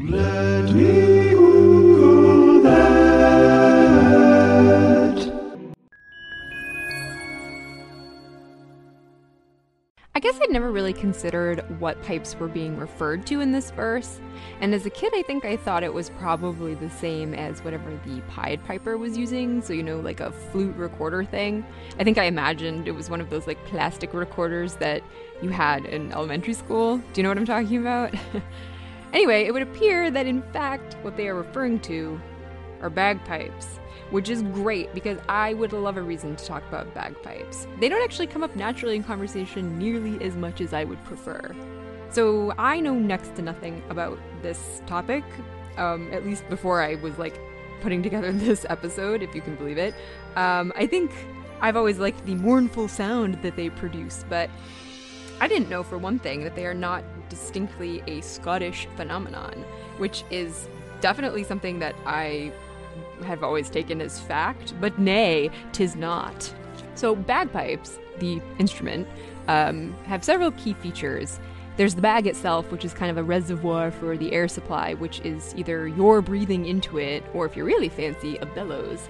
Let me Google that. I guess I'd never really considered what pipes were being referred to in this verse, and as a kid, I think I thought it was probably the same as whatever the Pied Piper was using, so you know, like a flute recorder thing. I think I imagined it was one of those like plastic recorders that you had in elementary school. Do you know what I'm talking about? anyway, it would appear that in fact, what they are referring to are bagpipes which is great because I would love a reason to talk about bagpipes. They don't actually come up naturally in conversation nearly as much as I would prefer. So I know next to nothing about this topic, um, at least before I was like putting together this episode, if you can believe it. Um, I think I've always liked the mournful sound that they produce, but I didn't know for one thing that they are not distinctly a Scottish phenomenon, which is definitely something that I have always taken as fact, but nay, tis not. So, bagpipes, the instrument, um, have several key features. There's the bag itself, which is kind of a reservoir for the air supply, which is either you're breathing into it, or if you're really fancy, a bellows.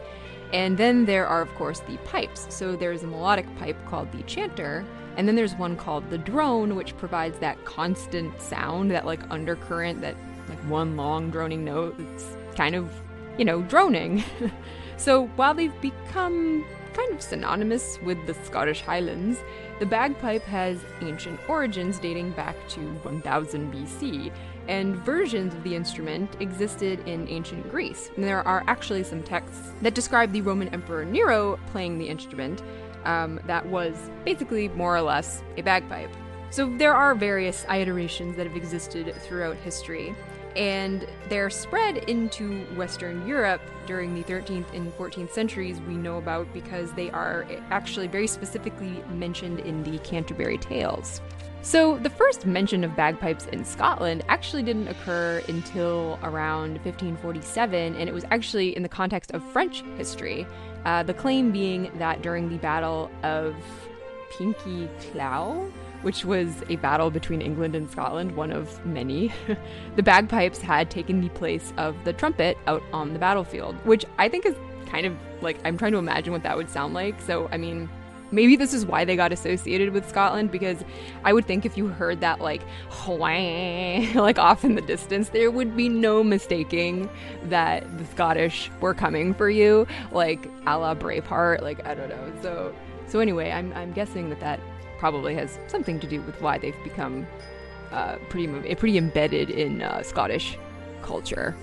And then there are, of course, the pipes. So there's a melodic pipe called the chanter, and then there's one called the drone, which provides that constant sound, that like undercurrent, that like one long droning note. It's kind of you know, droning. so while they've become kind of synonymous with the Scottish Highlands, the bagpipe has ancient origins dating back to 1000 BC, and versions of the instrument existed in ancient Greece. And there are actually some texts that describe the Roman Emperor Nero playing the instrument um, that was basically more or less a bagpipe. So there are various iterations that have existed throughout history and they're spread into Western Europe during the 13th and 14th centuries, we know about because they are actually very specifically mentioned in the Canterbury Tales. So, the first mention of bagpipes in Scotland actually didn't occur until around 1547, and it was actually in the context of French history. Uh, the claim being that during the Battle of Pinkie Cleugh, which was a battle between England and Scotland, one of many, the bagpipes had taken the place of the trumpet out on the battlefield, which I think is kind of like I'm trying to imagine what that would sound like. So, I mean, maybe this is why they got associated with Scotland because I would think if you heard that like like off in the distance there would be no mistaking that the Scottish were coming for you like a la Braveheart like I don't know so so anyway I'm, I'm guessing that that probably has something to do with why they've become uh, pretty pretty embedded in uh, Scottish culture.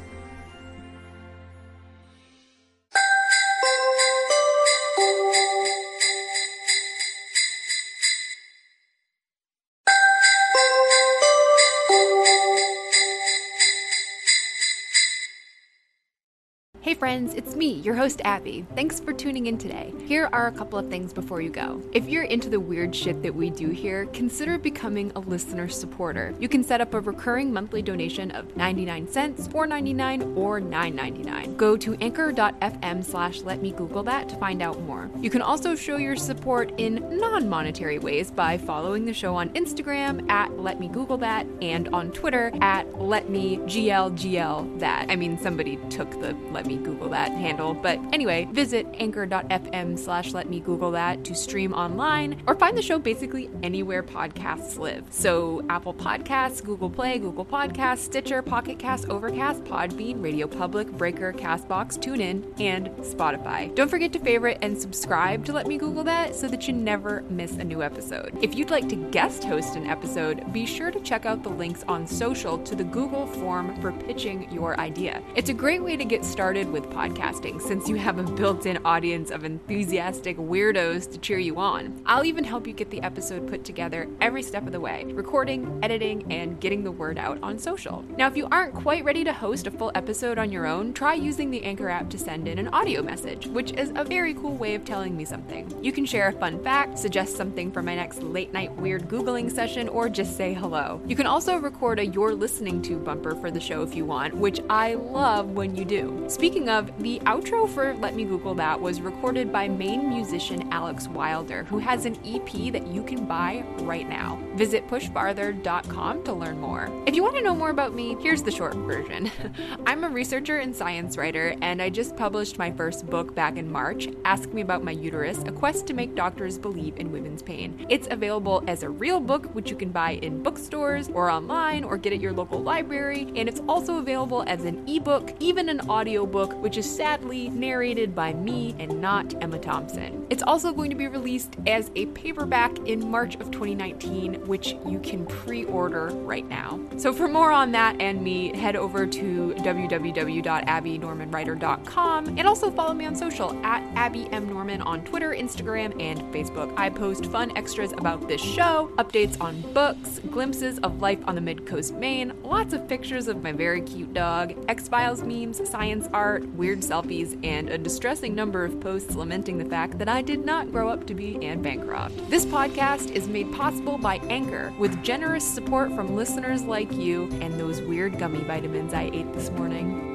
Friends, it's me, your host Abby. Thanks for tuning in today. Here are a couple of things before you go. If you're into the weird shit that we do here, consider becoming a listener supporter. You can set up a recurring monthly donation of 99 cents, 4.99, or 9.99. Go to anchor.fm slash let me Google that to find out more. You can also show your support in non-monetary ways by following the show on Instagram at let me Google that and on Twitter at let me GLGL that. I mean somebody took the let me Google that handle. But anyway, visit anchor.fm slash let me Google that to stream online or find the show basically anywhere podcasts live. So Apple Podcasts, Google Play, Google Podcasts, Stitcher, Pocket Cast, Overcast, Podbean, Radio Public, Breaker, Castbox, TuneIn, and Spotify. Don't forget to favorite and subscribe to Let Me Google That so that you never miss a new episode. If you'd like to guest host an episode, be sure to check out the links on social to the Google form for pitching your idea. It's a great way to get started with podcasting since you have a built in audience of enthusiastic weirdos to cheer you on. I'll even help you get the episode put together every step of the way recording, editing, and getting the word out on social. Now, if you aren't quite ready to host a full episode on your own, try using the Anchor app to send in an audio message, which is a very cool way of telling me something. You can share a fun fact, suggest something for my next late night weird Googling session, or just say hello. You can also record a You're Listening to bumper for the show if you want, which I love when you do. Speaking Speaking of, the outro for Let Me Google That was recorded by Maine musician Alex Wilder, who has an EP that you can buy right now. Visit pushfarther.com to learn more. If you want to know more about me, here's the short version. I'm a researcher and science writer, and I just published my first book back in March, Ask Me About My Uterus A Quest to Make Doctors Believe in Women's Pain. It's available as a real book, which you can buy in bookstores or online or get at your local library, and it's also available as an ebook, even an audiobook, which is sadly narrated by me and not Emma Thompson. It's also going to be released as a paperback in March of 2019, which you can pre order right now. So, for more on that and me, head over to www.abbynormanwriter.com and also follow me on social at Abby M. Norman on Twitter, Instagram, and Facebook. I post fun extras about this show, updates on books, glimpses of life on the mid coast Maine, lots of pictures of my very cute dog, X Files memes, science art, weird selfies, and a distressing number of posts lamenting the fact that I did not grow up to be Anne Bancroft. This podcast is made possible by Anchor with generous support from listeners like you and those weird gummy vitamins I ate this morning.